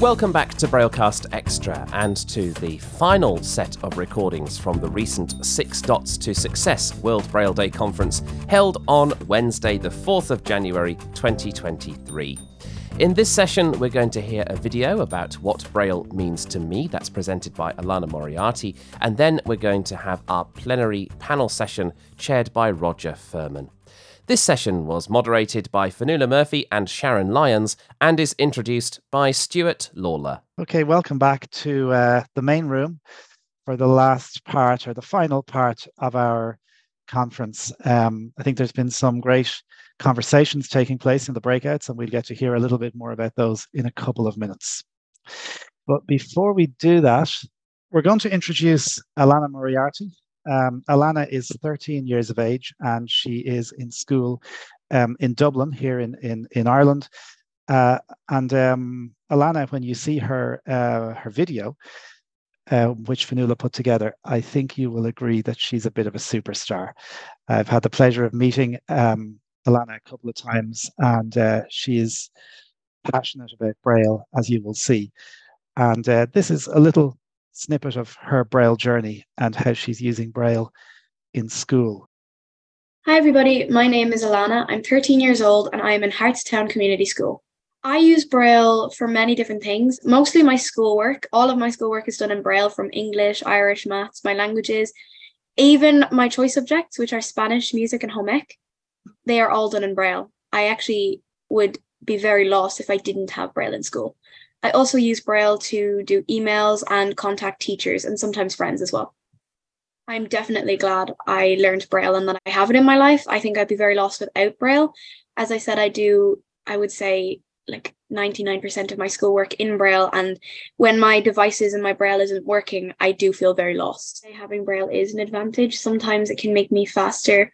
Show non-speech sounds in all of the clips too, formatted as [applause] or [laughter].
Welcome back to Braillecast Extra and to the final set of recordings from the recent Six Dots to Success World Braille Day conference held on Wednesday, the 4th of January 2023. In this session, we're going to hear a video about what Braille means to me. That's presented by Alannah Moriarty. And then we're going to have our plenary panel session chaired by Roger Firman. This session was moderated by Fionnuala Murphy and Sharon Lyons and is introduced by Stuart Lawler. Okay, welcome back to uh, the main room for the last part or the final part of our conference. Um, I think there's been some great conversations taking place in the breakouts, and we'll get to hear a little bit more about those in a couple of minutes. But before we do that, we're going to introduce Alannah Moriarty, um, Alannah is 13 years of age and she is in school um, in Dublin here in, in, in Ireland. Uh, and um, Alannah, when you see her uh, her video, uh, which Fionnuala put together, I think you will agree that she's a bit of a superstar. I've had the pleasure of meeting um, Alannah a couple of times, and uh, she is passionate about Braille, as you will see. And uh, this is a little snippet of her Braille journey and how she's using Braille in school. Hi, everybody. My name is Alannah. I'm 13 years old and I am in Hartstown Community School. I use Braille for many different things, mostly my schoolwork. All of my schoolwork is done in Braille from English, Irish, maths, my languages, even my choice subjects, which are Spanish, music, and home ec. They are all done in Braille. I actually would be very lost if I didn't have Braille in school. I also use Braille to do emails and contact teachers and sometimes friends as well. I'm definitely glad I learned Braille and that I have it in my life. I think I'd be very lost without Braille. As I said, I do, I would say, like 99% of my schoolwork in Braille. And when my devices and my Braille isn't working, I do feel very lost. Having Braille is an advantage. Sometimes it can make me faster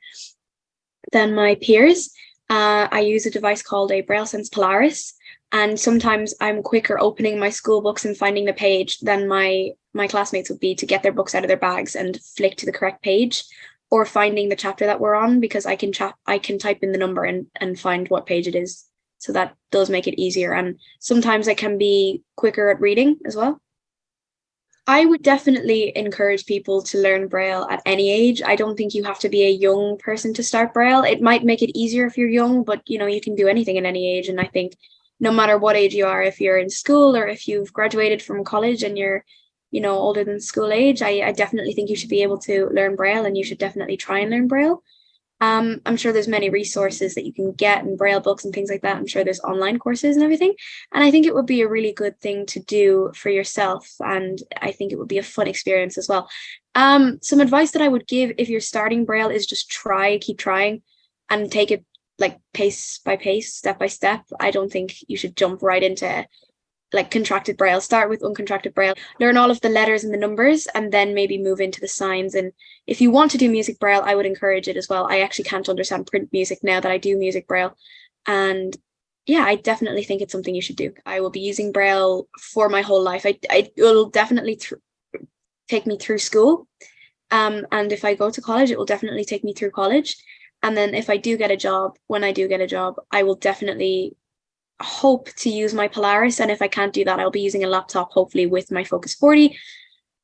than my peers. Uh, I use a device called a Braille Sense Polaris, and sometimes i'm quicker opening my school books and finding the page than my my classmates would be to get their books out of their bags and flick to the correct page or finding the chapter that we're on because i can chat i can type in the number and and find what page it is so that does make it easier and sometimes i can be quicker at reading as well I would definitely encourage people to learn Braille at any age. I don't think you have to be a young person to start Braille. It might make it easier if you're young, but you know, you can do anything at any age. And I think no matter what age you are, if you're in school or if you've graduated from college and you're, you know, older than school age, I, I definitely think you should be able to learn Braille and you should definitely try and learn Braille. Um, I'm sure there's many resources that you can get and Braille books and things like that. I'm sure there's online courses and everything. And I think it would be a really good thing to do for yourself. And I think it would be a fun experience as well. Um, some advice that I would give if you're starting Braille is just try, keep trying and take it like pace by pace, step by step. I don't think you should jump right into like contracted braille. Start with uncontracted braille, learn all of the letters and the numbers, and then maybe move into the signs. And if you want to do music braille, I would encourage it as well. I actually can't understand print music now that I do music braille. And yeah, I definitely think it's something you should do. I will be using braille for my whole life. I, I it will definitely th- take me through school. Um, and if I go to college, it will definitely take me through college. And then if I do get a job, when I do get a job, I will definitely hope to use my Polaris. And if I can't do that, I'll be using a laptop, hopefully with my Focus 40.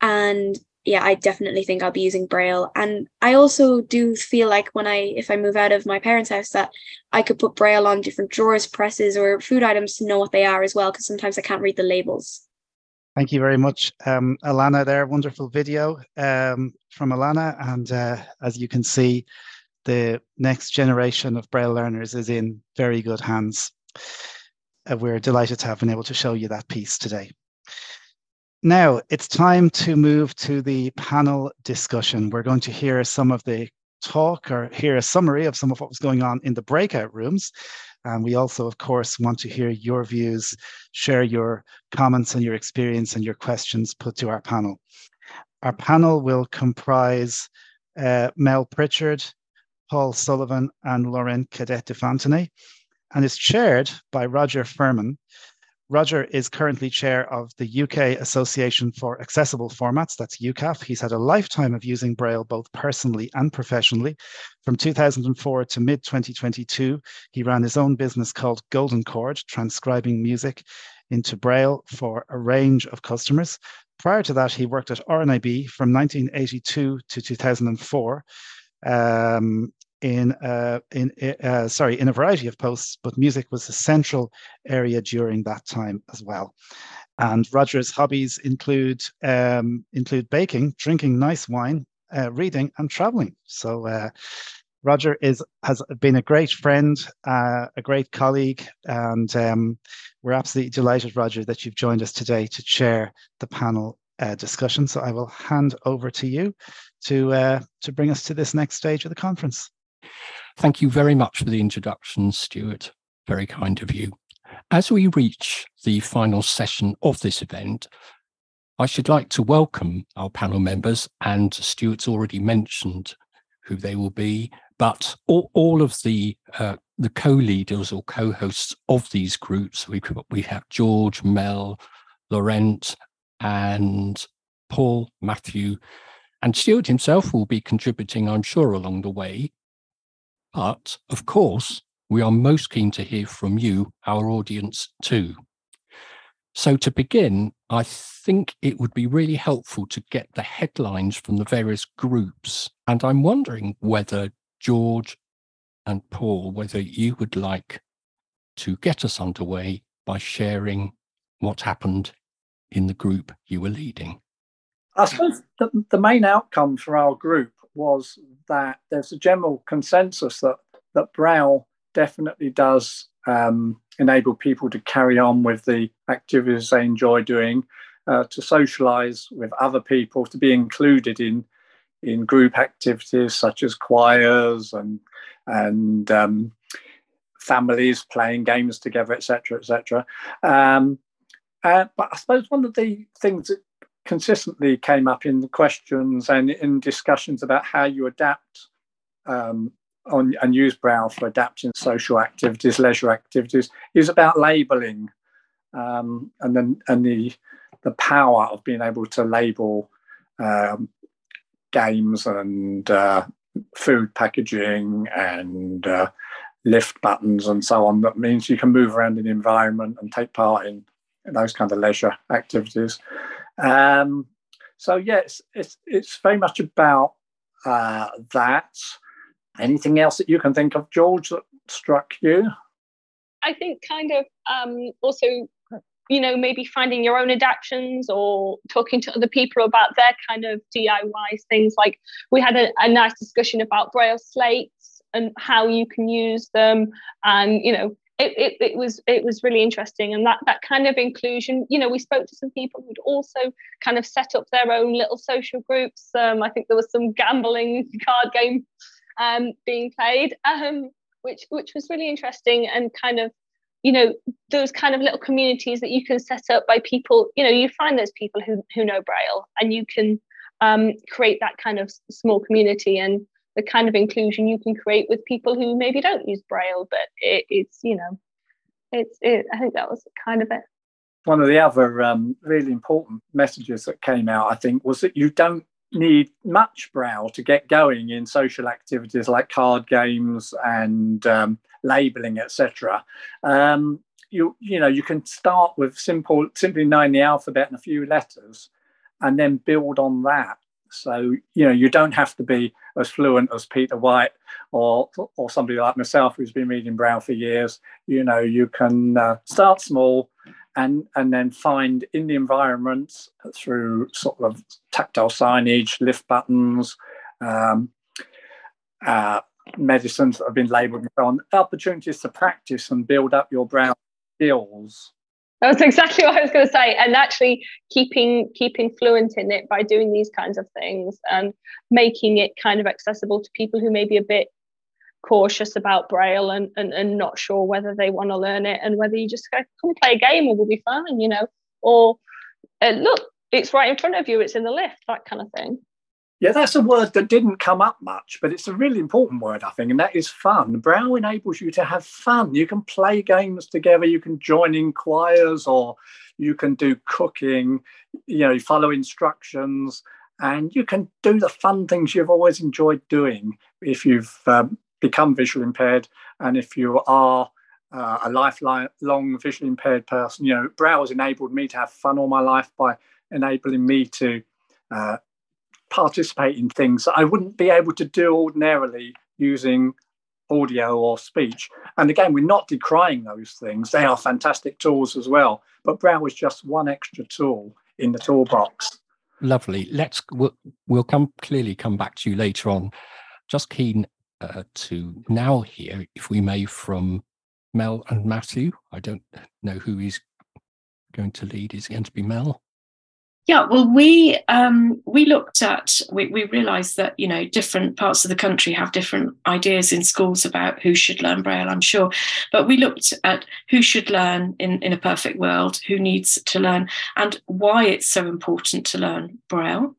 And yeah, I definitely think I'll be using Braille. And I also do feel like when I, if I move out of my parents' house, that I could put Braille on different drawers, presses, or food items to know what they are as well, because sometimes I can't read the labels. Thank you very much, um, Alannah. There, wonderful video um, from Alannah, and uh, as you can see, the next generation of Braille learners is in very good hands. Uh, we're delighted to have been able to show you that piece today. Now it's time to move to the panel discussion. We're going to hear some of the talk or hear a summary of some of what was going on in the breakout rooms. And we also, of course, want to hear your views, share your comments and your experience and your questions put to our panel. Our panel will comprise uh, Mel Pritchard, Paul Sullivan and Laurent Cadet de Fontenay, and is chaired by Roger Firman. Roger is currently chair of the UK Association for Accessible Formats, that's UKAAF. He's had a lifetime of using Braille both personally and professionally. From 2004 to mid 2022, he ran his own business called Golden Chord, transcribing music into Braille for a range of customers. Prior to that, he worked at RNIB from 1982 to 2004. Um, in uh, in uh, sorry in a variety of posts, but music was a central area during that time as well. And Roger's hobbies include um, include baking, drinking nice wine, uh, reading, and traveling. So uh, Roger is has been a great friend, uh, a great colleague, and um, we're absolutely delighted, Roger, that you've joined us today to chair the panel uh, discussion. So I will hand over to you to to bring us to this next stage of the conference. Thank you very much for the introduction, Stuart. Very kind of you. As we reach the final session of this event, I should like to welcome our panel members, and Stuart's already mentioned who they will be, but all, all of the uh, the co-leaders or co-hosts of these groups, we we have George, Mel, Laurent, and Paul, Matthew, and Stuart himself will be contributing, I'm sure, along the way. But of course, we are most keen to hear from you, our audience, too. So, to begin, I think it would be really helpful to get the headlines from the various groups. And I'm wondering whether George and Paul, whether you would like to get us underway by sharing what happened in the group you were leading. I suppose the, the main outcome for our group was that there's a general consensus that that Braille definitely does um, enable people to carry on with the activities they enjoy doing, uh, to socialize with other people, to be included in in group activities such as choirs and and um, families playing games together, etc., etc. Um, uh, but I suppose one of the things that consistently came up in the questions and in discussions about how you adapt um, on and use braille for adapting social activities, leisure activities, is about labelling, um, and then and the the power of being able to label um, games and uh, food packaging and uh, lift buttons and so on. That means you can move around in the environment and take part in those kind of leisure activities. Um, so yes, it's it's very much about uh, that. Anything else that you can think of, George, that struck you? I think kind of um, also, you know, maybe finding your own adaptations or talking to other people about their kind of DIY things. Like we had a, a nice discussion about braille slates and how you can use them, and you know, it, it, it, was it was really interesting. And that that kind of inclusion you know we spoke to some people who'd also kind of set up their own little social groups. Um, i think there was some gambling [laughs] card game um, being played um, which which was really interesting and kind of you know those kind of little communities that you can set up by people you know you find those people who, who know braille and you can um, create that kind of small community. And the kind of inclusion you can create with people who maybe don't use braille but it, it's you know it's it i think that was kind of it. One of the other um, really important messages that came out i think was that you don't need much braille to get going in social activities like card games and um, labeling etc um, you you know you can start with simple simply knowing the alphabet and a few letters and then build on that so you know you don't have to be as fluent as Peter White or or somebody like myself who's been reading Braille for years. You know you can uh, start small and and then find in the environment through sort of tactile signage, lift buttons, um, uh, medicines that have been labelled on, opportunities to practice and build up your braille skills that's exactly [laughs] what I was going to say. And actually keeping keeping fluent in it by doing these kinds of things and making it kind of accessible to people who may be a bit cautious about Braille and, and, and not sure whether they want to learn it and whether you just go, come play a game and we'll be fine, you know, or uh, look, it's right in front of you, it's in the lift, that kind of thing. Yeah, that's a word that didn't come up much, but it's a really important word, I think, and that is fun. Braille enables you to have fun. You can play games together, you can join in choirs, or you can do cooking, you know, follow instructions, and you can do the fun things you've always enjoyed doing if you've um, become visually impaired and if you are uh, a lifelong visually impaired person, you know, Braille has enabled me to have fun all my life by enabling me to uh, participate in things that I wouldn't be able to do ordinarily using audio or speech. And again, we're not decrying those things. They are fantastic tools as well. But Braille was just one extra tool in the toolbox. Lovely. Let's we'll, we'll come clearly come back to you later on. Just keen uh, to now hear, if we may, from Mel and Matthew. I don't know who is going to lead. Is it going to be Mel? Yeah, well, we um, we looked at we, we realised that you know different parts of the country have different ideas in schools about who should learn Braille. I'm sure, but we looked at who should learn in in a perfect world, who needs to learn, and why it's so important to learn Braille.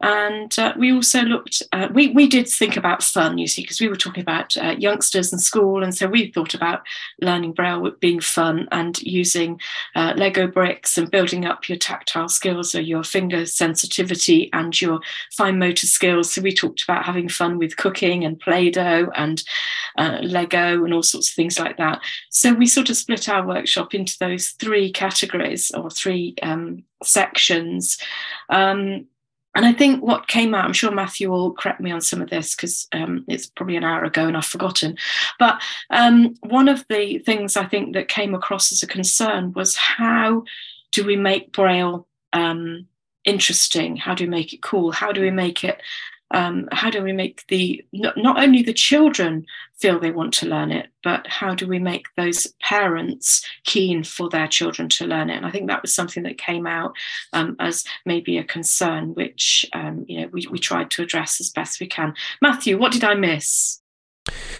And uh, we also looked, uh, we, we did think about fun, you see, because we were talking about uh, youngsters and school. And so we thought about learning Braille being fun and using uh, Lego bricks and building up your tactile skills or your finger sensitivity and your fine motor skills. So we talked about having fun with cooking and Play Doh and uh, Lego and all sorts of things like that. So we sort of split our workshop into those three categories or three um, sections. Um, and I think what came out, I'm sure Matthew will correct me on some of this because um, it's probably an hour ago and I've forgotten. But um, one of the things I think that came across as a concern was how do we make Braille um, interesting? How do we make it cool? How do we make it um, how do we make the not, only the children feel they want to learn it, but how do we make those parents keen for their children to learn it? And I think that was something that came out um, as maybe a concern, which um, you know we, we tried to address as best we can. Matthew, what did I miss?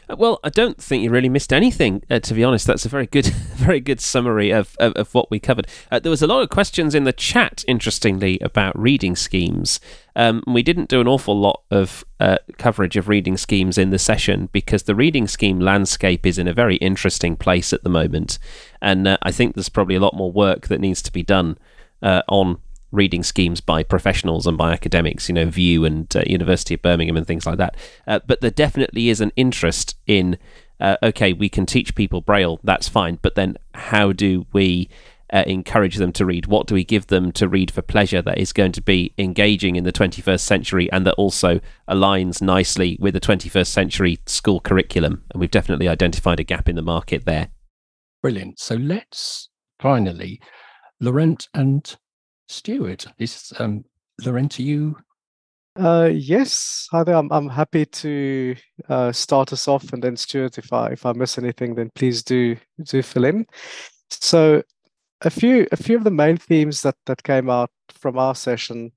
Uh, well, I don't think you really missed anything. Uh, to be honest, that's a very good, [laughs] very good summary of of, of what we covered. Uh, there was a lot of questions in the chat, interestingly, about reading schemes. Um, we didn't do an awful lot of uh, coverage of reading schemes in the session because the reading scheme landscape is in a very interesting place at the moment, and uh, I think there's probably a lot more work that needs to be done uh, on reading schemes by professionals and by academics, you know, View and uh, University of Birmingham and things like that. Uh, but there definitely is an interest in, uh, okay, we can teach people Braille, that's fine, but then how do we uh, encourage them to read? What do we give them to read for pleasure that is going to be engaging in the 21st century and that also aligns nicely with the 21st century school curriculum? And we've definitely identified a gap in the market there. Brilliant. So let's finally, Laurent and Stuart, is um, Laurent, you? Uh, yes, I think I'm, I'm happy to uh, start us off, and then Stuart, if I if I miss anything, then please do do fill in. So, a few a few of the main themes that that came out from our session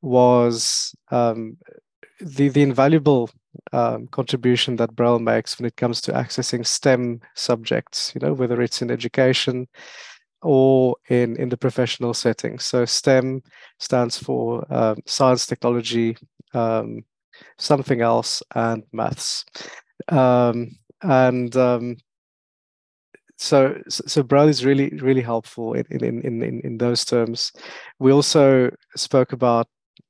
was um, the the invaluable um, contribution that Braille makes when it comes to accessing STEM subjects. You know, whether it's in education, or in, in the professional setting. So STEM stands for um, science, technology, um, something else, and maths. Um, and um, so, so Braille is really, really helpful in, in, in, in, in those terms. We also spoke about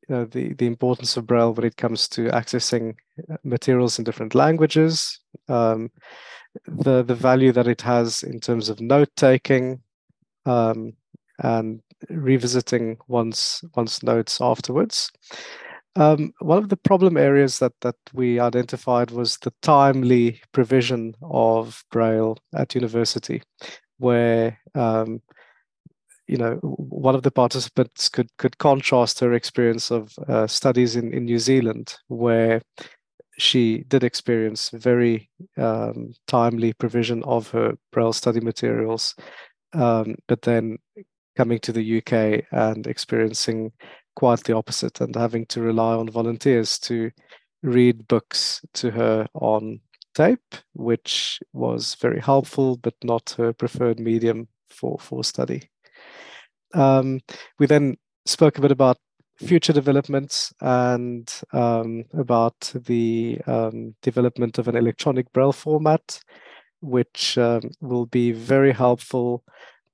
you know, the, the importance of Braille when it comes to accessing uh, materials in different languages, um, the, the value that it has in terms of note taking, um, and revisiting one's one's notes afterwards. Um, one of the problem areas that that we identified was the timely provision of Braille at university, where um, you know one of the participants could could contrast her experience of uh, studies in in New Zealand, where she did experience very um, timely provision of her Braille study materials um, but then coming to the UK and experiencing quite the opposite and having to rely on volunteers to read books to her on tape, which was very helpful, but not her preferred medium for, for study. Um, we then spoke a bit about future developments and um, about the um, development of an electronic braille format which um, will be very helpful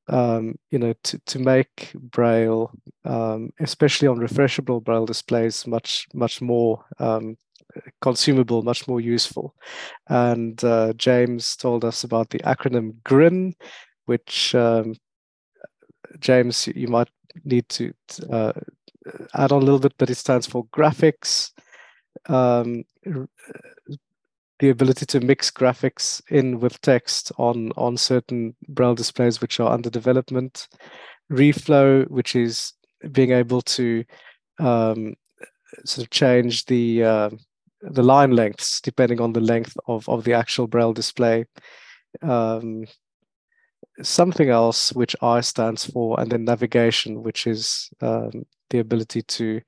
um, you know, to, to make Braille, um, especially on refreshable Braille displays, much much more um, consumable, much more useful. And uh, James told us about the acronym GRIN, which um, James, you might need to uh, add on a little bit, but it stands for graphics, um, the ability to mix graphics in with text on, on certain Braille displays which are under development, reflow, which is being able to um, sort of change the uh, the line lengths depending on the length of, of the actual braille display. Um, something else which I stands for, and then navigation, which is um, the ability to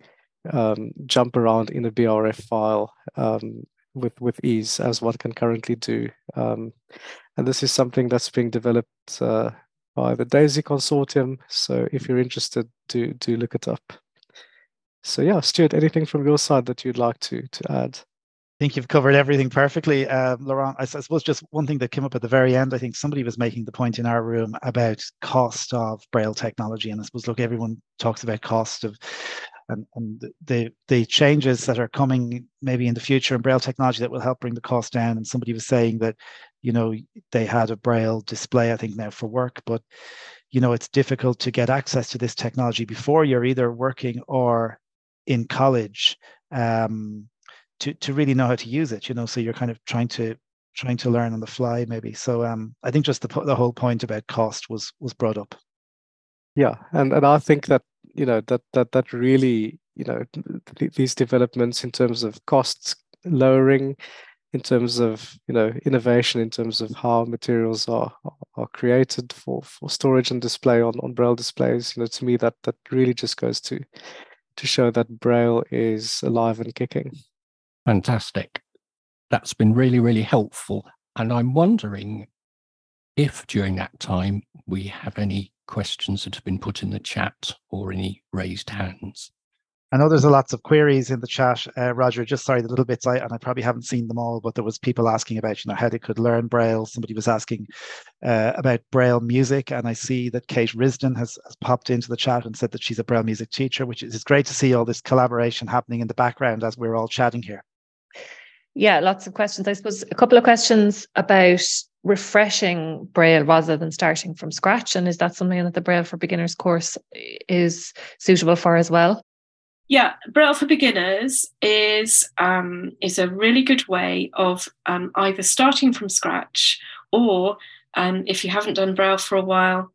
um, jump around in a BRF file um, with with ease, as one can currently do. Um, and this is something that's being developed uh, by the DAISY consortium. So if you're interested, do do look it up. So yeah, Stuart, anything from your side that you'd like to to add? I think you've covered everything perfectly, uh, Laurent. I, I, suppose just one thing that came up at the very end. I think somebody was making the point in our room about cost of Braille technology, and I suppose look, everyone talks about cost of and, and the the changes that are coming maybe in the future in Braille technology that will help bring the cost down. And somebody was saying that, you know, they had a Braille display, I think now for work, but you know, it's difficult to get access to this technology before you're either working or in college um, to to really know how to use it. You know, so you're kind of trying to trying to learn on the fly, maybe. So um, I think just the the whole point about cost was was brought up. Yeah, and and I think that you know that that that really you know th- these developments in terms of costs lowering in terms of you know innovation in terms of how materials are are created for for storage and display on on braille displays you know to me that that really just goes to to show that Braille is alive and kicking. Fantastic. That's been really, really helpful. And I'm wondering if during that time we have any questions that have been put in the chat or any raised hands. I know there's a lots of queries in the chat, uh, Roger. Just sorry, the little bits I and I probably haven't seen them all, but there was people asking about, you know, how they could learn Braille. Somebody was asking uh, about Braille music, and I see that Kate Risden has, has, popped into the chat and said that she's a Braille music teacher, which is great to see all this collaboration happening in the background as we're all chatting here. Yeah, lots of questions. I suppose a couple of questions about refreshing Braille rather than starting from scratch, and is that something that the Braille for Beginners course is suitable for as well? Yeah, Braille for Beginners is um, is a really good way of um, either starting from scratch or um, if you haven't done Braille for a while,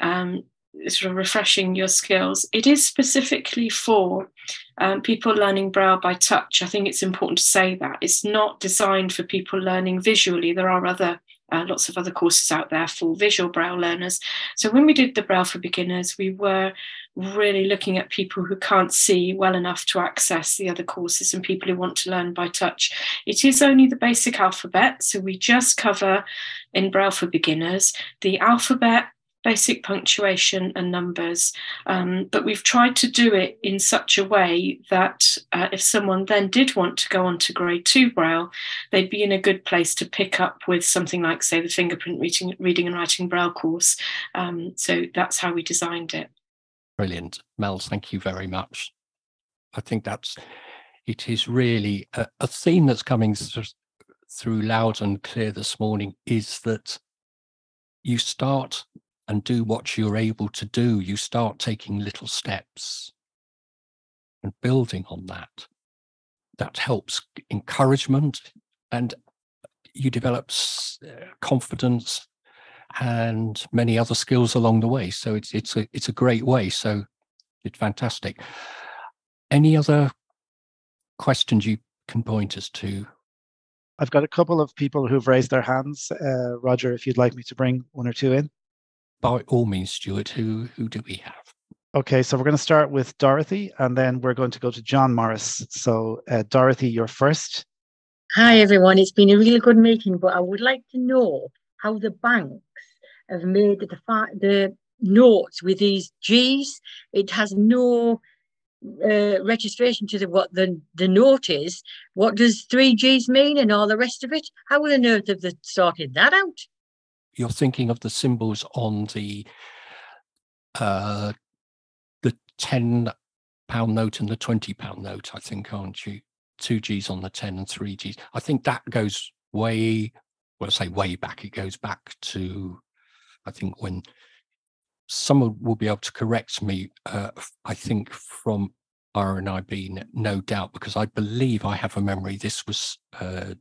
um, sort of refreshing your skills. It is specifically for um, people learning Braille by touch. I think it's important to say that it's not designed for people learning visually. There are other uh, lots of other courses out there for visual Braille learners. So when we did the Braille for Beginners, we were really looking at people who can't see well enough to access the other courses and people who want to learn by touch. It is only the basic alphabet. So we just cover in Braille for Beginners the alphabet, basic punctuation and numbers. Um, but we've tried to do it in such a way that uh, if someone then did want to go on to grade two Braille, they'd be in a good place to pick up with something like, say, the fingerprint reading, reading and writing Braille course. Um, so that's how we designed it. Brilliant. Mel, thank you very much. I think that's, it is really a, a theme that's coming through loud and clear this morning is that you start and do what you're able to do, you start taking little steps and building on that. That helps encouragement and you develop uh, confidence and many other skills along the way. So it's it's a it's a great way. So it's fantastic. Any other questions you can point us to? I've got a couple of people who've raised their hands. Uh, Roger, if you'd like me to bring one or two in by all means, Stuart, who who do we have? Okay, so we're going to start with Dorothy, and then we're going to go to John Morris. So, uh, Dorothy, you're first. Hi, everyone. It's been a really good meeting, but I would like to know how the banks have made the the notes with these G's. It has no uh, registration to the, what the, the note is. What does three G's mean and all the rest of it? How on earth have they sorted that out? You're thinking of the symbols on the uh, the ten pound note and the twenty pound note, I think, aren't you? two G's on the 10 and three G's. I think that goes way, well, I say way back. It goes back to, I think, when someone will be able to correct me, uh, I think from RNIB, no doubt, because I believe I have a memory this was uh,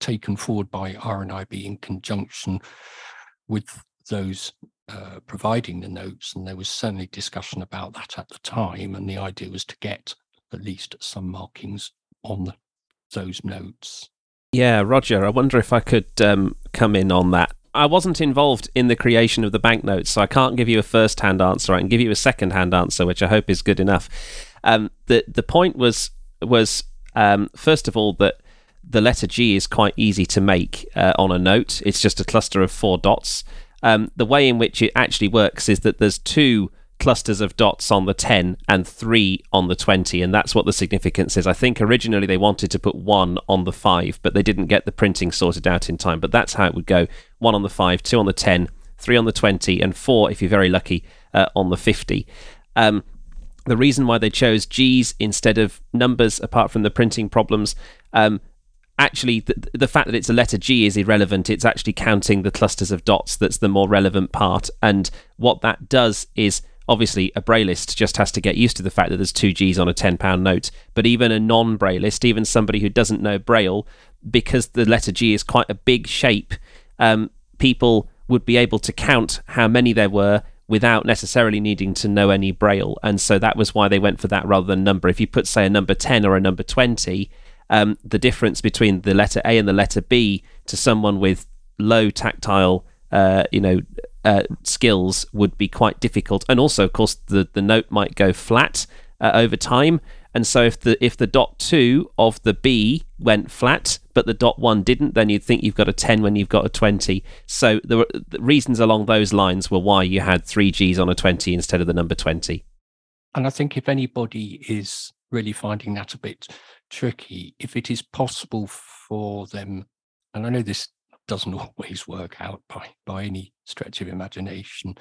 taken forward by RNIB in conjunction with those uh, providing the notes, and there was certainly discussion about that at the time. And the idea was to get at least some markings on the, those notes. Yeah, Roger, I wonder if I could um, come in on that. I wasn't involved in the creation of the banknotes, so I can't give you a first hand answer. I can give you a second hand answer, which I hope is good enough. Um, the the point was was um, first of all that the letter G is quite easy to make uh, on a note. It's just a cluster of four dots. Um, the way in which it actually works is that there's two clusters of dots on the 10 and three on the 20, and that's what the significance is. I think originally they wanted to put one on the 5, but they didn't get the printing sorted out in time. But that's how it would go one on the 5, two on the 10, three on the 20, and four, if you're very lucky, uh, on the 50. Um, the reason why they chose G's instead of numbers, apart from the printing problems, um, actually the, the fact that it's a letter G is irrelevant. It's actually counting the clusters of dots that's the more relevant part. And what that does is obviously a brailleist just has to get used to the fact that there's two G's on a £10 note. But even a non brailleist, even somebody who doesn't know Braille, because the letter G is quite a big shape, um, people would be able to count how many there were without necessarily needing to know any Braille. And so that was why they went for that rather than number. If you put, say, a number 10 or a number 20, um, the difference between the letter A and the letter B to someone with low tactile, uh, you know, uh, skills would be quite difficult. And also, of course, the the note might go flat uh, over time. And so, if the if the dot two of the B went flat, but the dot one didn't, then you'd think you've got a ten when you've got a twenty. So the reasons along those lines were why you had three G's on a twenty instead of the number twenty. And I think if anybody is really finding that a bit tricky if it is possible for them, and I know this doesn't [laughs] always work out by by any stretch of imagination,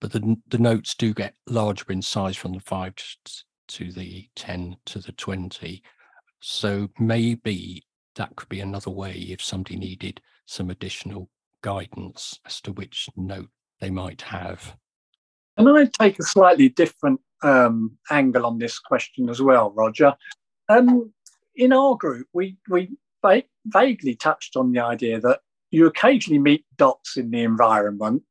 but the the notes do get larger in size from the five to the ten to the twenty. So maybe that could be another way if somebody needed some additional guidance as to which note they might have. And I take a slightly different um, angle on this question as well, Roger. Um, in our group, we we va- vaguely touched on the idea that you occasionally meet dots in the environment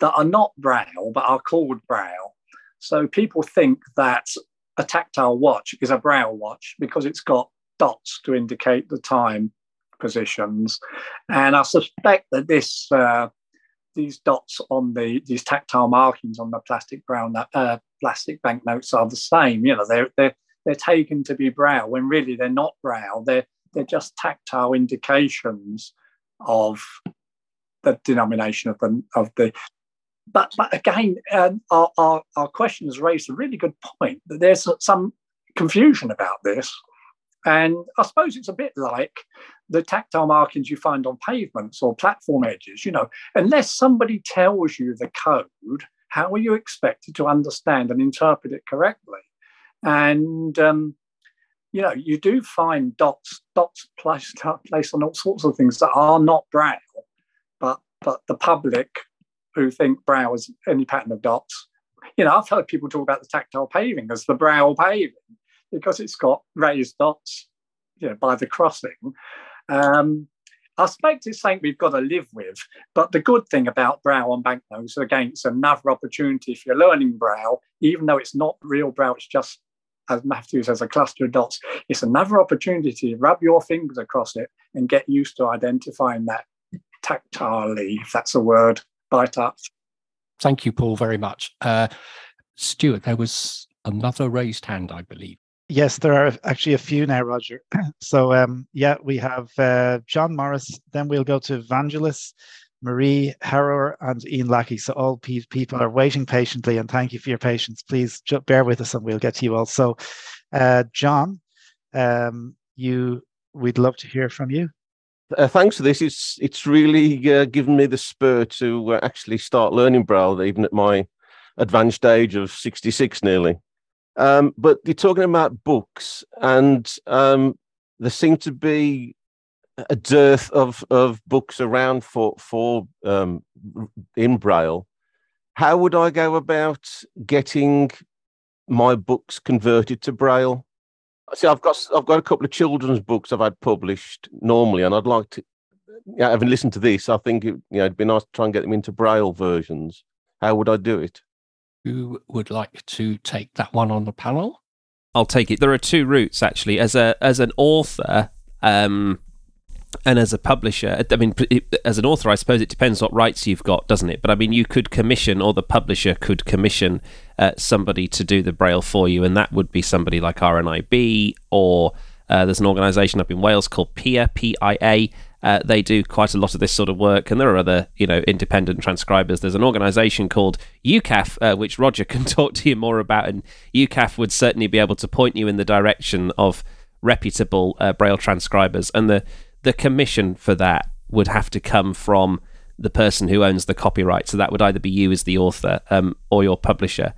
that are not braille but are called braille. So people think that a tactile watch is a braille watch because it's got dots to indicate the time positions, and I suspect that this. Uh, these dots on the these tactile markings on the plastic brown uh, plastic banknotes are the same. You know, they're they're they're taken to be braille when really they're not braille. They're they're just tactile indications of the denomination of the of the. But but again, um, our, our our question has raised a really good point that there's some confusion about this, and I suppose it's a bit like the tactile markings you find on pavements or platform edges. You know, unless somebody tells you the code, how are you expected to understand and interpret it correctly? And um, you know you do find dots dots placed placed on all sorts of things that are not braille, but but the public who think braille is any pattern of dots. You know, I've heard people talk about the tactile paving as the braille paving because it's got raised dots, you know, by the crossing. Um, I suspect it's something we've got to live with. But the good thing about Braille on banknotes, again, it's another opportunity if you're learning Braille, even though it's not real Braille, it's just as Matthew says, a cluster of dots. It's another opportunity to rub your fingers across it and get used to identifying that tactilely, if that's a word, by touch. Thank you, Paul, very much. Uh, Stuart, there was another raised hand, I believe. Yes, there are actually a few now, Roger. [clears throat] so, um, yeah, we have uh, John Morris, then we'll go to Evangelist, Marie Harrower and Ian Lackey. So all pe- people are waiting patiently, and thank you for your patience. Please ju- bear with us, and we'll get to you all. So, uh, John, um, you, we'd love to hear from you. Uh, thanks for this. It's it's really uh, given me the spur to uh, actually start learning Braille, even at my advanced age of sixty six nearly. Um, but you're talking about books, and um, there seem to be a dearth of, of books around for for um, in Braille. How would I go about getting my books converted to Braille? See, I've got I've got a couple of children's books I've had published normally, and I'd like to. Yeah, having listened to this, I think it, you know it'd be nice to try and get them into Braille versions. How would I do it? Who would like to take that one on the panel? I'll take it. There are two routes actually. As a as an author, um, and as a publisher, I mean, as an author, I suppose it depends what rights you've got, doesn't it? But I mean, you could commission, or the publisher could commission uh, somebody to do the braille for you, and that would be somebody like RNIB, or uh, there's an organisation up in Wales called PIA, P-I-A. Uh, they do quite a lot of this sort of work, and there are other, you know, independent transcribers. There's an organisation called UKAAF, uh, which Roger [laughs] can talk to you more about, and UKAAF would certainly be able to point you in the direction of reputable uh, braille transcribers, and the the commission for that would have to come from the person who owns the copyright. So that would either be you as the author um, or your publisher.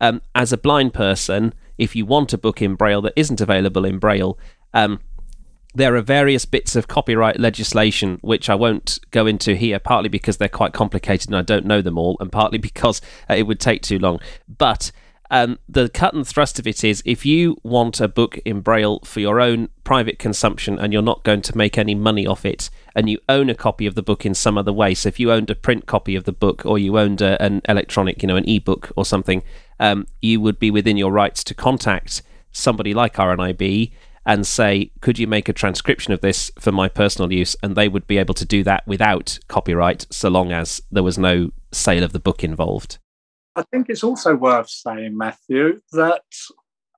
Um, as a blind person, if you want a book in Braille that isn't available in Braille, um, there are various bits of copyright legislation which I won't go into here, partly because they're quite complicated and I don't know them all, and partly [laughs] because uh, it would take too long. But um, the cut and thrust of it is if you want a book in Braille for your own private consumption and you're not going to make any money off it, and you own a copy of the book in some other way, so if you owned a print copy of the book or you owned a, an electronic, you know, an e-book or something, um, you would be within your rights to contact somebody like RNIB and say, could you make a transcription of this for my personal use? And they would be able to do that without copyright, so long as there was no sale of the book involved. I think it's also worth saying, Matthew, that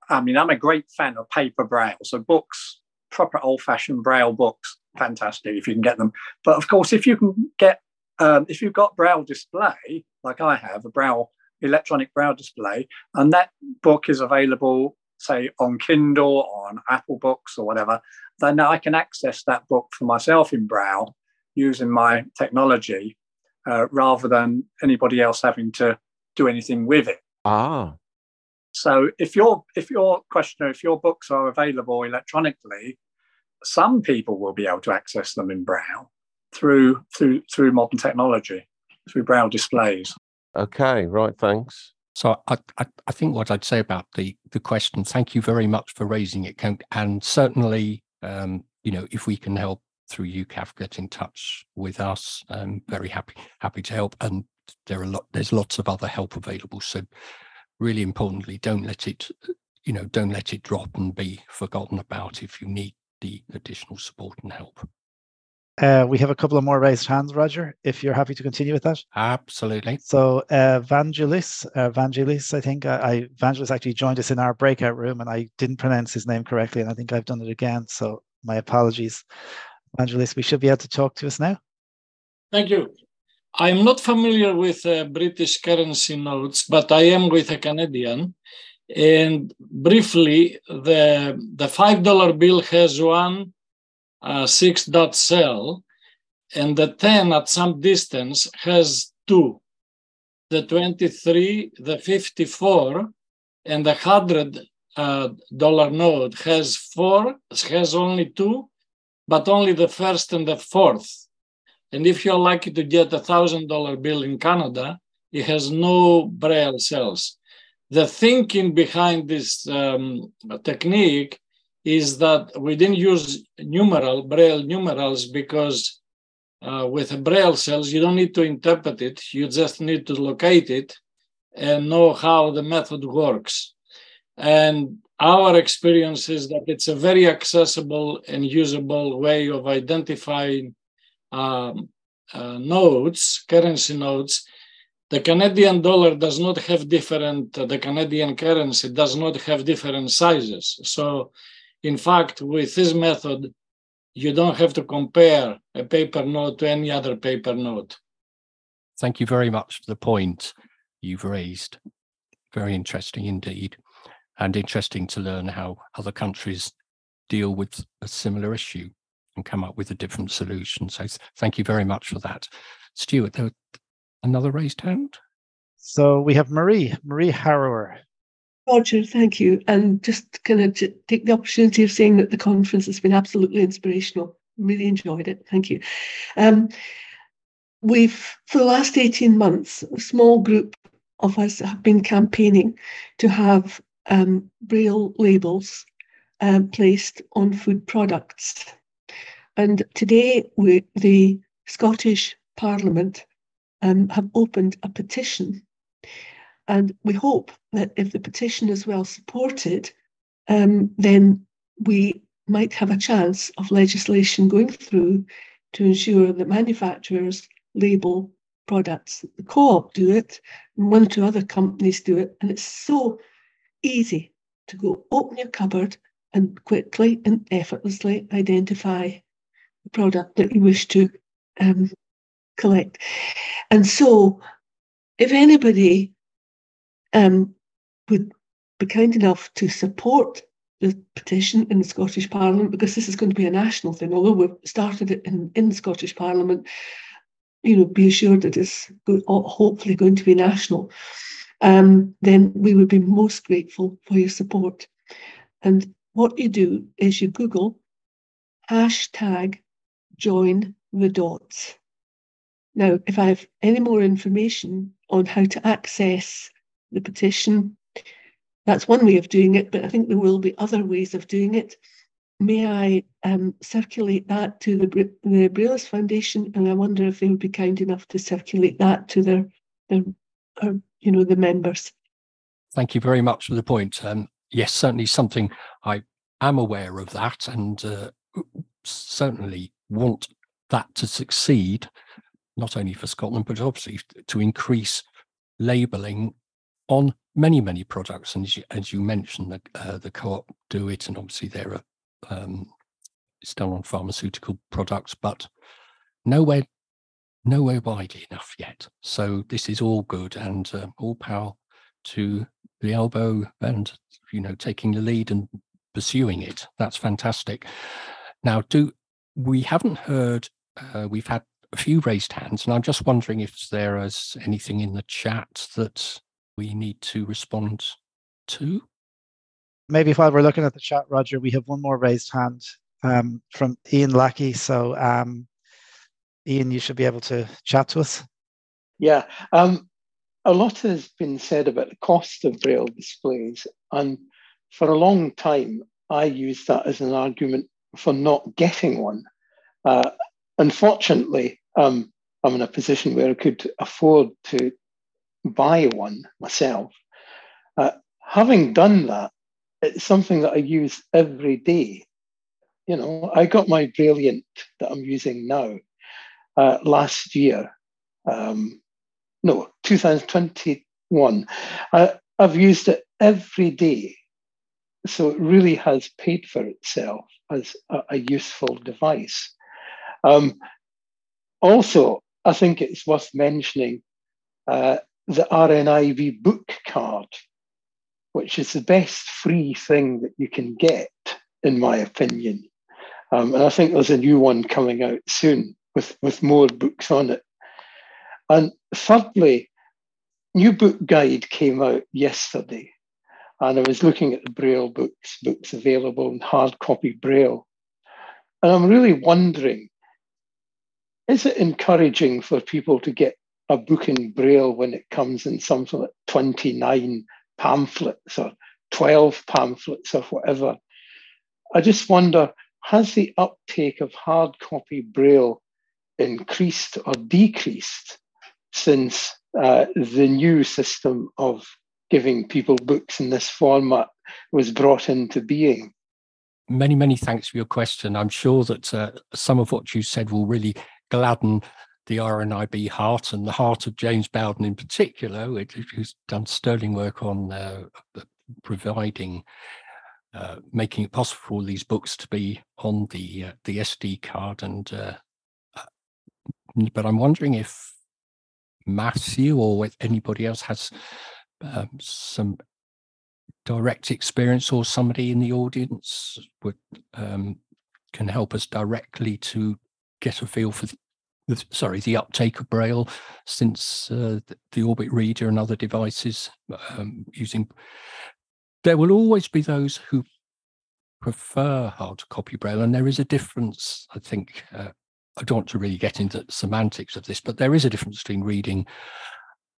I mean, I'm a great fan of paper braille. So books, proper old-fashioned braille books, fantastic if you can get them. But of course, if you can get, um, if you've got braille display, like I have, a braille electronic braille display, and that book is available, say, on Kindle or on Apple Books or whatever, then I can access that book for myself in braille using my technology uh, rather than anybody else having to do anything with it. Ah. So if your if your questioner, if your books are available electronically, some people will be able to access them in Braille through through through modern technology, through Braille displays. Okay, right. Thanks. So I, I, I think what I'd say about the the question. Thank you very much for raising it, Kent. and certainly, um, you know, if we can help through UKAAF, get in touch with us. I'm very happy happy to help. And there are lot there's lots of other help available so really importantly don't let it you know don't let it drop and be forgotten about if you need the additional support and help uh, we have a couple of more raised hands, Roger, if you're happy to continue with that. Absolutely. So, uh, Vangelis, uh, Vangelis, I think I, I, Vangelis actually joined us in our breakout room and I didn't pronounce his name correctly. And I think I've done it again. So, my apologies. Vangelis, we should be able to talk to us now. Thank you. I'm not familiar with uh, British currency notes, but I am with a Canadian. And briefly, the, the $5 bill has one uh, six dot cell, and the 10 at some distance has two the 23, the 54, and the $100 uh, dollar note has four, has only two, but only the first and the fourth. And if you're lucky to get a thousand dollar bill in Canada, it has no braille cells. The thinking behind this um, technique is that we didn't use numeral braille numerals because uh, with braille cells you don't need to interpret it you just need to locate it and know how the method works and our experience is that it's a very accessible and usable way of identifying um, uh, notes, currency notes, the Canadian dollar does not have different, uh, the Canadian currency does not have different sizes. So, in fact, with this method, you don't have to compare a paper note to any other paper note. Thank you very much for the point you've raised. Very interesting indeed, and interesting to learn how other countries deal with a similar issue and come up with a different solution. So thank you very much for that. Stuart, there another raised hand? So we have Marie, Marie Harrower. Roger, thank you. And just kind of take the opportunity of saying that the conference has been absolutely inspirational. Really enjoyed it. Thank you. Um, we've, for the last 18 months, a small group of us have been campaigning to have um, Braille labels um, placed on food products. And today, we, the Scottish Parliament um, have opened a petition and we hope that if the petition is well supported, um, then we might have a chance of legislation going through to ensure that manufacturers label products. The co-op do it, and one or two other companies do it, and it's so easy to go open your cupboard and quickly and effortlessly identify product that you wish to um, collect. And so, if anybody um, would be kind enough to support the petition in the Scottish Parliament because this is going to be a national thing. Although we've started it in, in the Scottish Parliament, you know, be assured that it's hopefully going to be national. Um, then we would be most grateful for your support. And what you do is you Google hashtag join the dots. Now, if I have any more information on how to access the petition. That's one way of doing it, but I think there will be other ways of doing it. May I um, circulate that to the, the Braillists Foundation? And I wonder if they would be kind enough to circulate that to their, their uh, you know, the members. Thank you very much for the point. Um, yes, certainly something I am aware of that and uh, certainly want that to succeed, not only for Scotland, but obviously to increase labelling on many many products. And as you, as you mentioned the, uh, the co-op do it and obviously there are um, it's done on pharmaceutical products but nowhere nowhere widely enough yet. So this is all good and uh, all power to the elbow and you know taking the lead and pursuing it. That's fantastic. Now do we haven't heard uh, we've had a few raised hands and i'm just wondering if there is anything in the chat that we need to respond to? Maybe while we're looking at the chat, Roger, we have one more raised hand um, from Ian Lackey. So, um, Ian, you should be able to chat to us. Yeah, um, a lot has been said about the cost of Braille displays. And for a long time, I used that as an argument for not getting one. Uh, unfortunately, um, I'm in a position where I could afford to buy one myself. Uh, having done that, it's something that I use every day. You know, I got my Brailliant that I'm using now uh, last year. Um, no, 2021. I, I've used it every day. So it really has paid for itself as a, a useful device. Um, also, I think it's worth mentioning uh, the RNIB book card, which is the best free thing that you can get, in my opinion. Um, and I think there's a new one coming out soon with, with more books on it. And thirdly, new book guide came out yesterday. And I was looking at the Braille books, books available in hard copy Braille. And I'm really wondering is it encouraging for people to get a book in Braille when it comes in something like 29 pamphlets or 12 pamphlets or whatever. I just wonder has the uptake of hard copy Braille increased or decreased since uh, the new system of giving people books in this format was brought into being? Many, many thanks for your question. I'm sure that uh, some of what you said will really gladden the RNIB heart and the heart of James Bowden in particular, who's done sterling work on uh, providing, uh, making it possible for all these books to be on the uh, the SD card. And uh, uh, but I'm wondering if Matthew or anybody else has um, some direct experience or somebody in the audience would um, can help us directly to get a feel for the, sorry, the uptake of Braille since uh, the, the, Orbit Reader and other devices um, using there will always be those who prefer hard copy braille, and there is a difference. I think uh, I don't want to really get into the semantics of this, but there is a difference between reading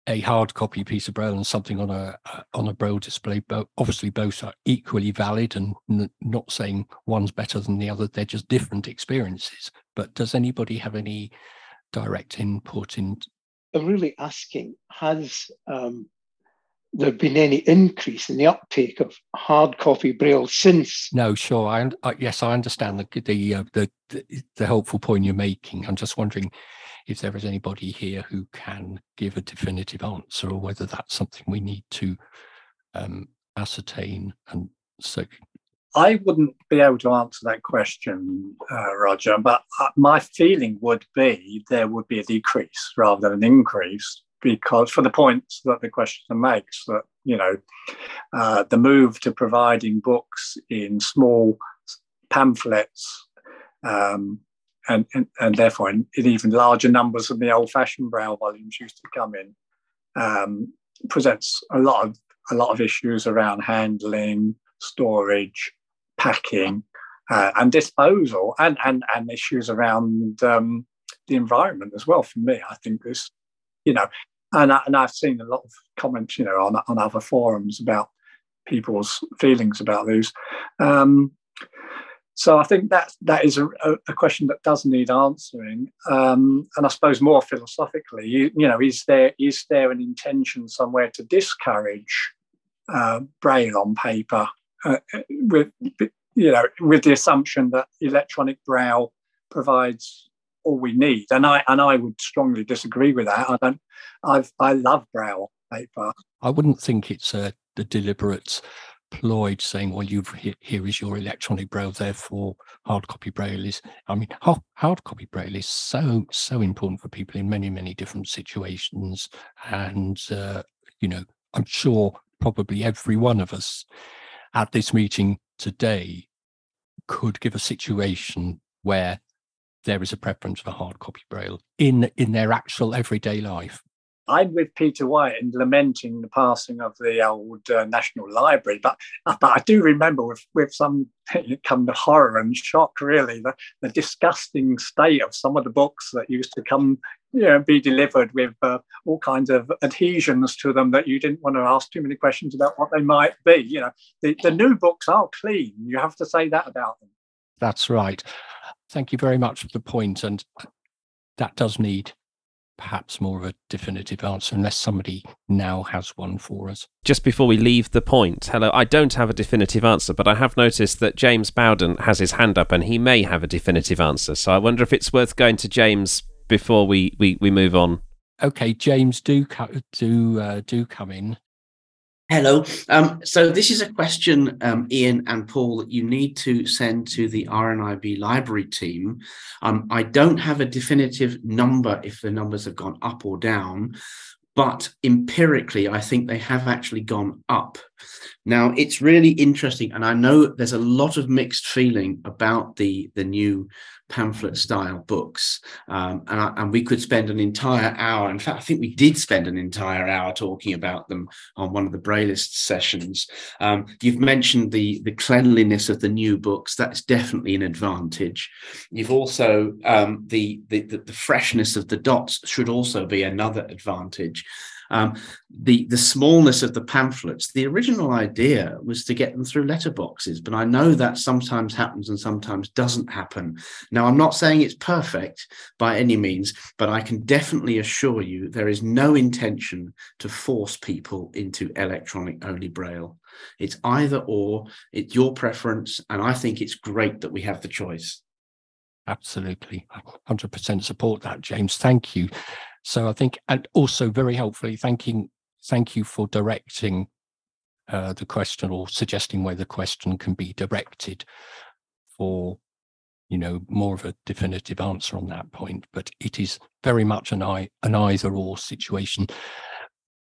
a hard copy piece of braille and something on a on a braille display. But obviously, both are equally valid, and n- not saying one's better than the other. They're just different experiences. But does anybody have any direct input in? I'm really asking: Has um, there been any increase in the uptake of hard copy braille since? No, sure. I, I yes, I understand the the, uh, the the the helpful point you're making. I'm just wondering if there is anybody here who can give a definitive answer, or whether that's something we need to um, ascertain. And so, I wouldn't be able to answer that question, uh, Roger. But uh, my feeling would be there would be a decrease rather than an increase because for the points that the questioner makes that you know uh, the move to providing books in small pamphlets um, and, and, and therefore in, in, even larger numbers than the old-fashioned braille volumes used to come in um, presents a lot of a lot of issues around handling storage packing uh, and disposal and, and and issues around um, the environment as well for me i think this you know, and I, and I've seen a lot of comments, you know, on on other forums about people's feelings about these. Um, so I think that that is a, a, question that does need answering, um, and I suppose more philosophically, you, you, know, is there is there an intention somewhere to discourage uh, braille on paper uh, with you know with the assumption that electronic braille provides all we need. And I and I would strongly disagree with that. I don't. I've I love braille paper. I wouldn't think it's a, a deliberate ploy saying, "Well, you've here is your electronic braille, therefore hard copy braille is." I mean, hard copy braille is so so important for people in many many different situations, and uh, you know, I'm sure probably every one of us at this meeting today could give a situation where there is a preference for hard copy braille in in their actual everyday life. I'm with Peter White in lamenting the passing of the old uh, National Library, but, but I do remember with, with some [laughs] come the horror and shock, really, the, the disgusting state of some of the books that used to come, you know, be delivered with uh, all kinds of adhesions to them that you didn't want to ask too many questions about what they might be. You know, the, the new books are clean. You have to say that about them. That's right. Thank you very much for the point, and that does need perhaps more of a definitive answer unless somebody now has one for us. Just before we leave the point, hello, I don't have a definitive answer, but I have noticed that James Bowden has his hand up and he may have a definitive answer. So I wonder if it's worth going to James before we, we, we move on. Okay, James, do do uh, do come in. Hello. Um, so this is a question, um, Ian and Paul, that you need to send to the RNIB library team. Um, I don't have a definitive number if the numbers have gone up or down, but empirically, I think they have actually gone up. Now, it's really interesting, and I know there's a lot of mixed feeling about the, the new pamphlet style books. Um, and, I, and we could spend an entire hour. In fact, I think we did spend an entire hour talking about them on one of the Braillist sessions. Um, you've mentioned the, the cleanliness of the new books. That's definitely an advantage. You've also, um, the, the, the freshness of the dots should also be another advantage. Um, the the smallness of the pamphlets. The original idea was to get them through letterboxes, but I know that sometimes happens and sometimes doesn't happen. Now, I'm not saying it's perfect by any means, but I can definitely assure you there is no intention to force people into electronic only braille. It's either or. It's your preference, and I think it's great that we have the choice. Absolutely. 100% support that, James. Thank you. So I think, and also very helpfully, thanking, thank you for directing uh, the question or suggesting where the question can be directed for, you know, more of a definitive answer on that point. But it is very much an I, an either or situation.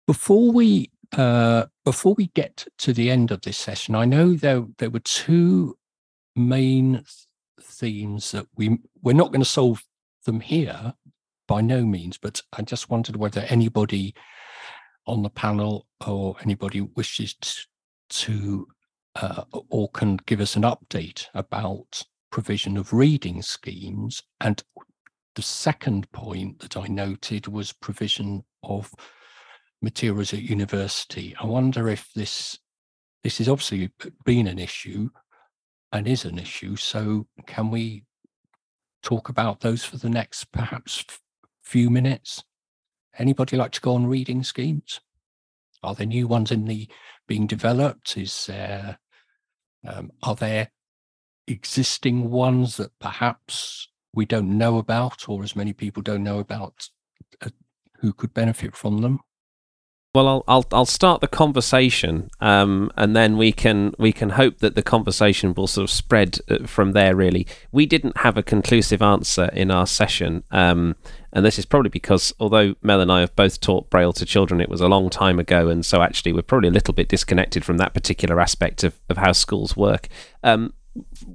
Before we uh, before we get to the end of this session, I know there there were two main themes that we we're not going to solve them here by no means, but I just wondered whether anybody on the panel or anybody wishes to, uh, or can give us an update about provision of reading schemes. And the second point that I noted was provision of materials at university. I wonder if this this is obviously been an issue and is an issue. So can we talk about those for the next perhaps few minutes? Anybody like to go on reading schemes? Are there new ones in the being developed? Is there um, are there existing ones that perhaps we don't know about, or as many people don't know about, uh, who could benefit from them? Well, I'll I'll, I'll start the conversation, um, and then we can we can hope that the conversation will sort of spread uh, from there. Really, we didn't have a conclusive answer in our session, um, and this is probably because although Mel and I have both taught Braille to children, it was a long time ago, and so actually we're probably a little bit disconnected from that particular aspect of of how schools work. Um,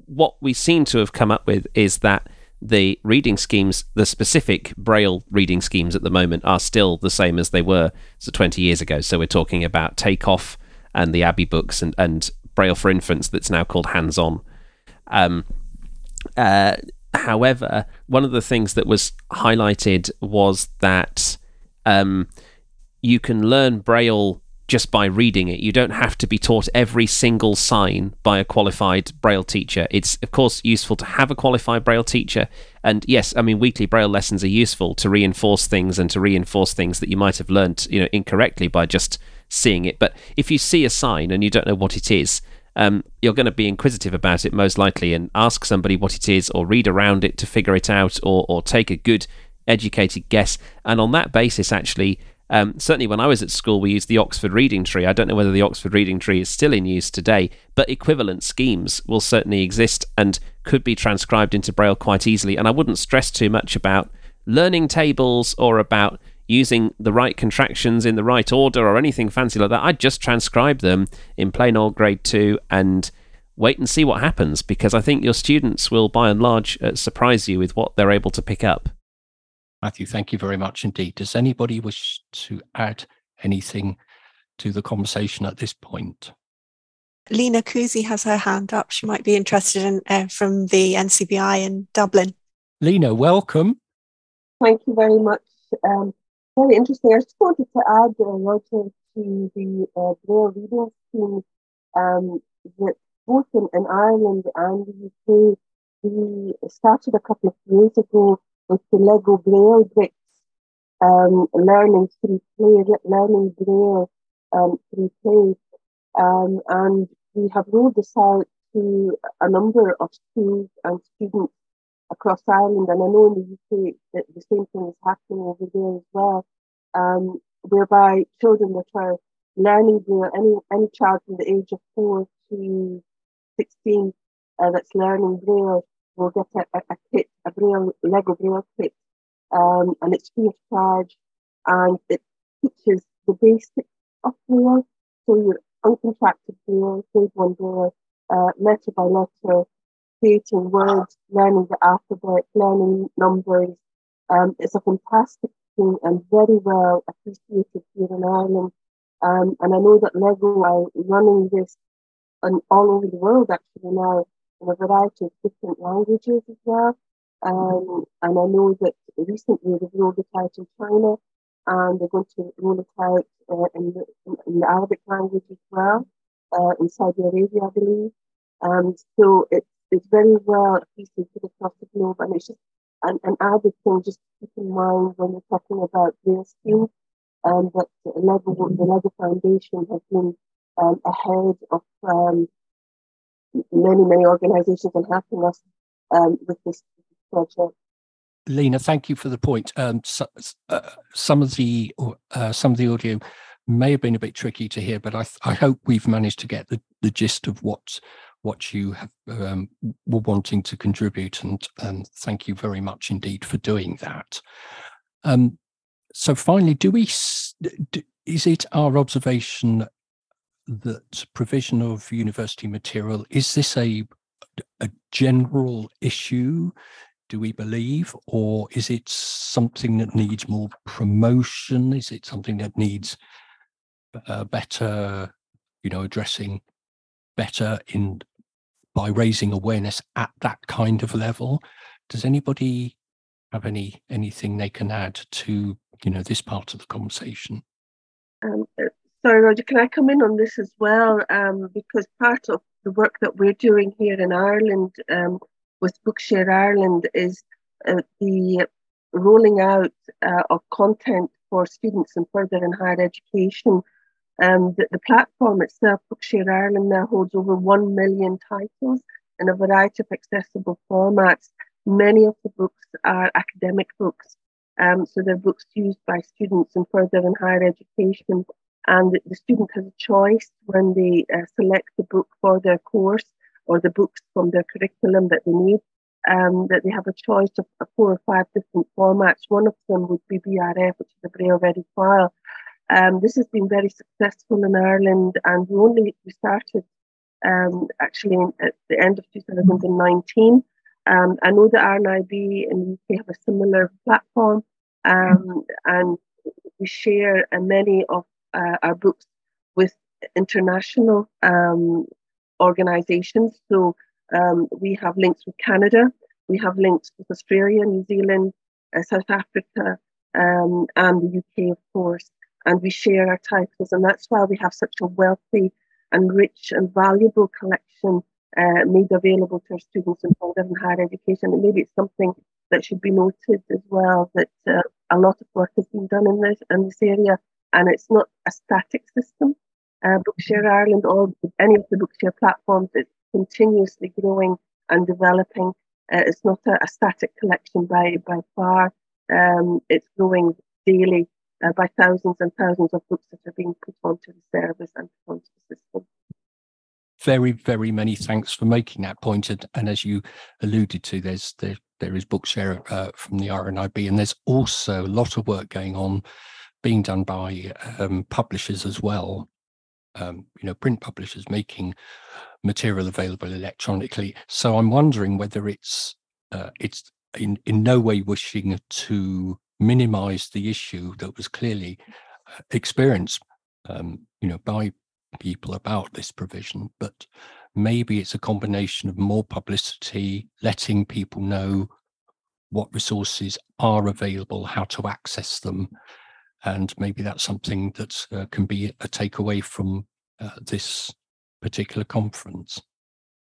what we seem to have come up with is that the reading schemes, the specific Braille reading schemes at the moment, are still the same as they were so 20 years ago. So we're talking about Takeoff and the Abbey books and, and Braille for Infants that's now called Hands On. Um, uh, however, one of the things that was highlighted was that um, you can learn Braille just by reading it. You don't have to be taught every single sign by a qualified Braille teacher. It's, of course, useful to have a qualified Braille teacher. And yes, I mean, weekly Braille lessons are useful to reinforce things and to reinforce things that you might have learnt, you know, incorrectly by just seeing it. But if you see a sign and you don't know what it is, um, you're going to be inquisitive about it most likely and ask somebody what it is or read around it to figure it out or, or take a good educated guess. And on that basis, actually, um, certainly, when I was at school, we used the Oxford Reading Tree. I don't know whether the Oxford Reading Tree is still in use today, but equivalent schemes will certainly exist and could be transcribed into Braille quite easily. And I wouldn't stress too much about learning tables or about using the right contractions in the right order or anything fancy like that. I'd just transcribe them in plain old grade two and wait and see what happens because I think your students will, by and large, uh, surprise you with what they're able to pick up. Matthew, thank you very much indeed. Does anybody wish to add anything to the conversation at this point? Lena Kuzi has her hand up. She might be interested in uh, from the NCBI in Dublin. Lena, welcome. Thank you very much. Um, very interesting. I just wanted to add, a Roger, to the uh, Braille reading scheme um, that both in, in Ireland and the UK, we started a couple of years ago with the Lego Braille bricks, um, learning through play, learning Braille um, through play. Um, and we have rolled this out to a number of schools and students across Ireland. And I know in the UK that the same thing is happening over there as well, um, whereby children that are learning Braille, any, any child from the age of four to 16 uh, that's learning Braille we'll get a, a, kit, a Braille, Lego Braille kit, um, and it's free of charge, and it teaches the basics of Braille, so your uncontracted Braille, grade one Braille, uh, letter by letter, creating words, learning the alphabet, learning numbers. Um, it's a fantastic thing and very well appreciated here in Ireland. Um, and I know that Lego are running this on, all over the world actually now in a variety of different languages as well. Um, and I know that recently they've rolled it out in China and they're going to roll it out uh, in, the, in, the, Arabic language as well, uh, in Saudi Arabia, I believe. Um, so it's, it's very well appreciated across the globe and it's just an, an added thing just to keep in mind when we're talking about Braille schemes um, that the Lego, the Lego Foundation has been um, ahead of um, many, many organizations and helping us um, with this project. Lena, thank you for the point. Um, so, uh, some of the uh, some of the audio may have been a bit tricky to hear, but I, I hope we've managed to get the, the gist of what what you have um, were wanting to contribute, and and thank you very much indeed for doing that. Um, so finally, do we? Do, is it our observation that provision of university material is this a a general issue do we believe or is it something that needs more promotion is it something that needs uh, better you know addressing better in by raising awareness at that kind of level. Does anybody have any anything they can add to you know this part of the conversation? Um, uh, sorry, Roger, can I come in on this as well? Um, because part of the work that we're doing here in Ireland um, with Bookshare Ireland is uh, the rolling out uh, of content for students in further and higher education. Um, the, the platform itself, Bookshare Ireland, now holds over 1 million titles in a variety of accessible formats. Many of the books are academic books, um, so they're books used by students in further and higher education. And the student has a choice when they uh, select the book for their course or the books from their curriculum that they need um, that they have a choice of, four or five different formats. One of them would be BRF, which is a Braille Ready file. Um, this has been very successful in Ireland, and we only we started um, actually at the end of 2019. Um, I know the RNIB in the UK have a similar platform, um, and we share uh, many of uh, our books with international um, organizations. So um, we have links with Canada, we have links with Australia, New Zealand, uh, South Africa, um, and the UK, of course. And we share our titles, and that's why we have such a wealthy and rich and valuable collection uh, made available to our students in further and higher education. And maybe it's something that should be noted as well that uh, a lot of work has been done in this in this area, and it's not a static system. Uh, Bookshare Ireland or any of the Bookshare platforms, it's continuously growing and developing. Uh, it's not a, a, static collection by, by far. Um, it's growing daily uh, by thousands and thousands of books that are being put onto the service and put onto the system. Very, very many thanks for making that point. And, and as you alluded to, there's there, there is Bookshare uh, from the RNIB, and there's also a lot of work going on being done by um, publishers as well. Um, you know, print publishers making material available electronically. So I'm wondering whether it's uh, it's in in no way wishing to minimize the issue that was clearly uh, experienced, um, you know, by people about this provision, but maybe it's a combination of more publicity, letting people know what resources are available, how to access them, and maybe that's something that uh, can be a takeaway from uh, this particular conference.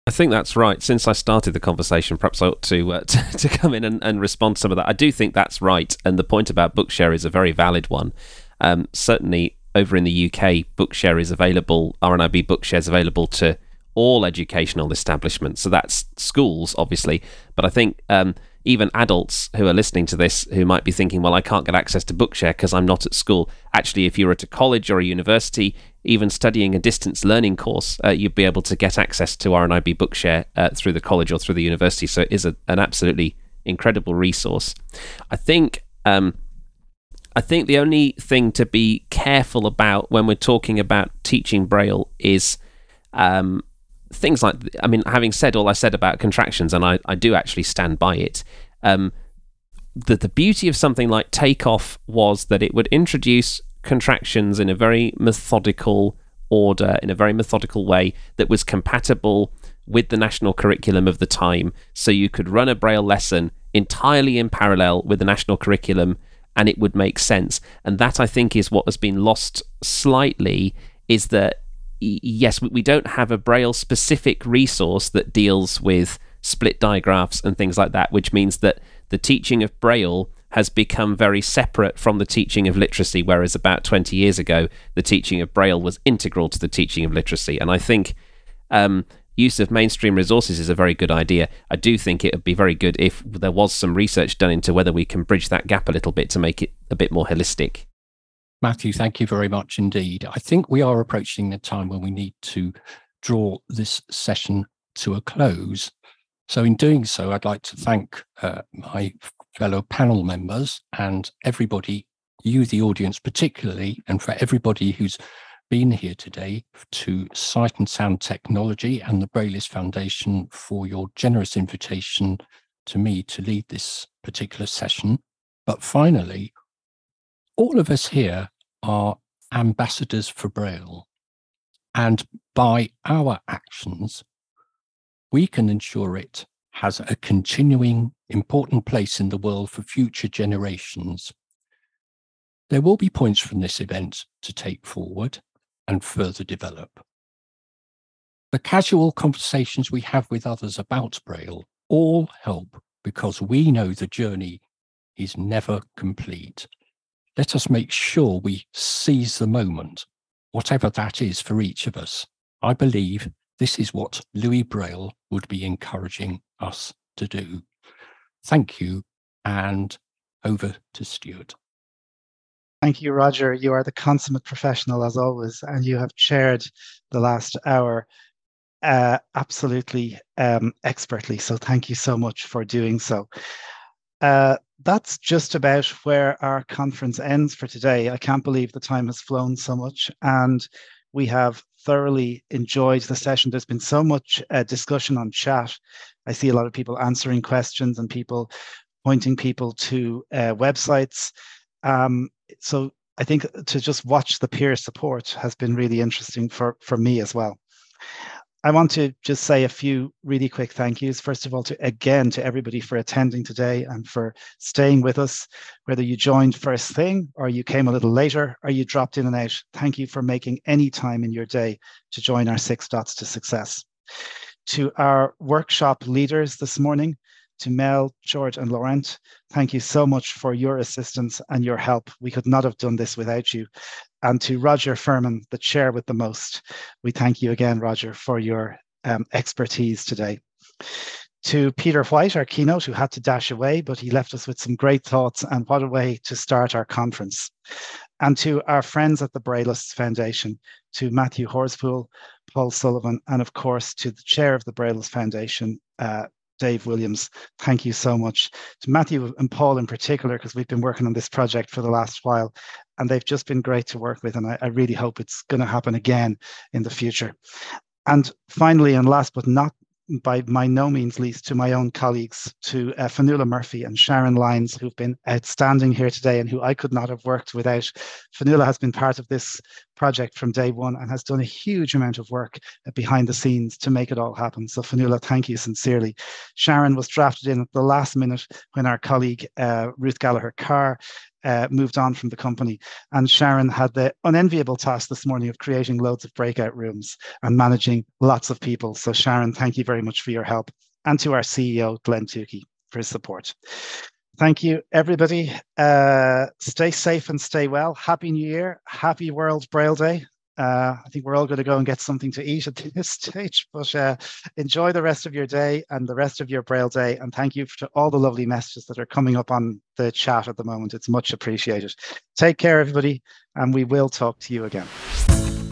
I think that's right. Since I started the conversation, perhaps I ought to uh, [laughs] to, to, come in and, and respond to some of that. I do think that's right, and the point about Bookshare is a very valid one. Um, certainly, over in the UK, Bookshare is available. RNIB Bookshare is available to all educational establishments. So that's schools, obviously, but I think um, even adults who are listening to this who might be thinking, well, I can't get access to Bookshare because I'm not at school. Actually, if you're at a college or a university, even studying a distance learning course, uh, you'd be able to get access to RNIB Bookshare uh, through the college or through the university. So it is a, an absolutely incredible resource. I think. Um, I think the only thing to be careful about when we're talking about teaching Braille is um, things like, I mean, having said all I said about contractions, and I, I do actually stand by it, um, the, the beauty of something like Takeoff was that it would introduce contractions in a very methodical order, in a very methodical way that was compatible with the national curriculum of the time. So you could run a Braille lesson entirely in parallel with the national curriculum and it would make sense. And that I think is what has been lost slightly is that yes, we don't have a Braille specific resource that deals with split digraphs and things like that, which means that the teaching of Braille has become very separate from the teaching of literacy, whereas about 20 years ago, the teaching of Braille was integral to the teaching of literacy. And I think um, use of mainstream resources is a very good idea. I do think it would be very good if there was some research done into whether we can bridge that gap a little bit to make it a bit more holistic. Matthew, thank you very much indeed. I think we are approaching the time when we need to draw this session to a close. So, in doing so, I'd like to thank uh, my fellow panel members and everybody, you, the audience, particularly, and for everybody who's been here today to Sight and Sound Technology and the Braillist Foundation for your generous invitation to me to lead this particular session. But finally, all of us here are ambassadors for Braille. And by our actions, we can ensure it has a continuing important place in the world for future generations. There will be points from this event to take forward and further develop. The casual conversations we have with others about Braille all help because we know the journey is never complete. Let us make sure we seize the moment, whatever that is for each of us. I believe this is what Louis Braille would be encouraging us to do. Thank you, and over to Stuart. Thank you, Roger. You are the consummate professional as always, and you have chaired the last hour uh, absolutely um, expertly. So thank you so much for doing so. Uh, that's just about where our conference ends for today. I can't believe the time has flown so much, and we have thoroughly enjoyed the session. There's been so much uh, discussion on chat. I see a lot of people answering questions and people pointing people to uh, websites. Um, so I think to just watch the peer support has been really interesting for, for me as well. I want to just say a few really quick thank yous. First of all, to again to everybody for attending today and for staying with us, whether you joined first thing or you came a little later or you dropped in and out. Thank you for making any time in your day to join our six dots to success. To our workshop leaders this morning, to Mel, George, and Laurent, thank you so much for your assistance and your help. We could not have done this without you. And to Roger Firman, the chair with the most, we thank you again, Roger, for your um, expertise today. To Peter White, our keynote, who had to dash away, but he left us with some great thoughts and what a way to start our conference. And to our friends at the Braillists Foundation, to Matthew Horspool, Paul Sullivan, and of course to the chair of the Braillists Foundation, uh, Dave Williams. Thank you so much to Matthew and Paul in particular, because we've been working on this project for the last while and they've just been great to work with. And I, I really hope it's going to happen again in the future. And finally, and last but not by by no means least to my own colleagues, to uh, Fionnuala Murphy and Sharon Lyons, who've been outstanding here today and who I could not have worked without. Fionnuala has been part of this project from day one and has done a huge amount of work behind the scenes to make it all happen. So Fionnuala, thank you sincerely. Sharon was drafted in at the last minute when our colleague uh, Ruth Gallagher Carr uh, moved on from the company. And Sharon had the unenviable task this morning of creating loads of breakout rooms and managing lots of people. So, Sharon, thank you very much for your help. And to our CEO, Glenn Tukey, for his support. Thank you, everybody. Uh, stay safe and stay well. Happy New Year. Happy World Braille Day. Uh, I think we're all going to go and get something to eat at [laughs] this stage, but uh, enjoy the rest of your day and the rest of your Braille day. And thank you for all the lovely messages that are coming up on the chat at the moment. It's much appreciated. Take care, everybody, and we will talk to you again.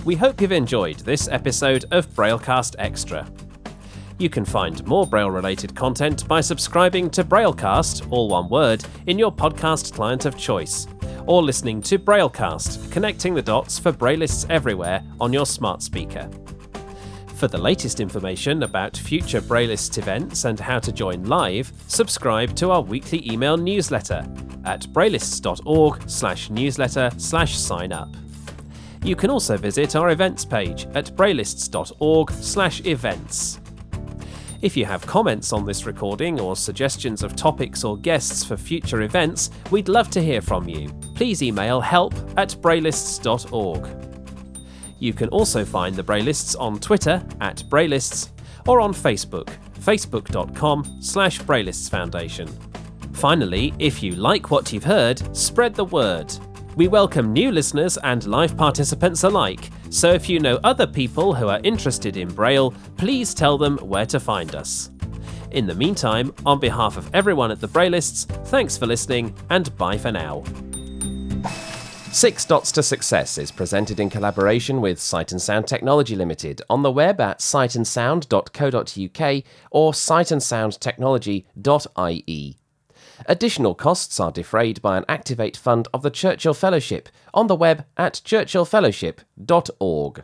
We hope you've enjoyed this episode of Braillecast Extra. You can find more Braille related content by subscribing to Braillecast, all one word, in your podcast client of choice or listening to Braillecast, connecting the dots for Braillists everywhere on your smart speaker. For the latest information about future Braillist events and how to join live, subscribe to our weekly email newsletter at braillists.org slash newsletter slash sign up. You can also visit our events page at braillists.org slash events. If you have comments on this recording or suggestions of topics or guests for future events, we'd love to hear from you. Please email help at braillists.org. You can also find the Braillists on Twitter at Braillists or on Facebook, facebook.com slash Braillists Foundation. Finally, if you like what you've heard, spread the word. We welcome new listeners and live participants alike, so if you know other people who are interested in Braille, please tell them where to find us. In the meantime, on behalf of everyone at the Braillists, thanks for listening and bye for now. Six Dots to Success is presented in collaboration with Sight and Sound Technology Limited on the web at sightandsound.co.uk or sightandsoundtechnology.ie. Additional costs are defrayed by an Activate fund of the Churchill Fellowship on the web at churchillfellowship.org.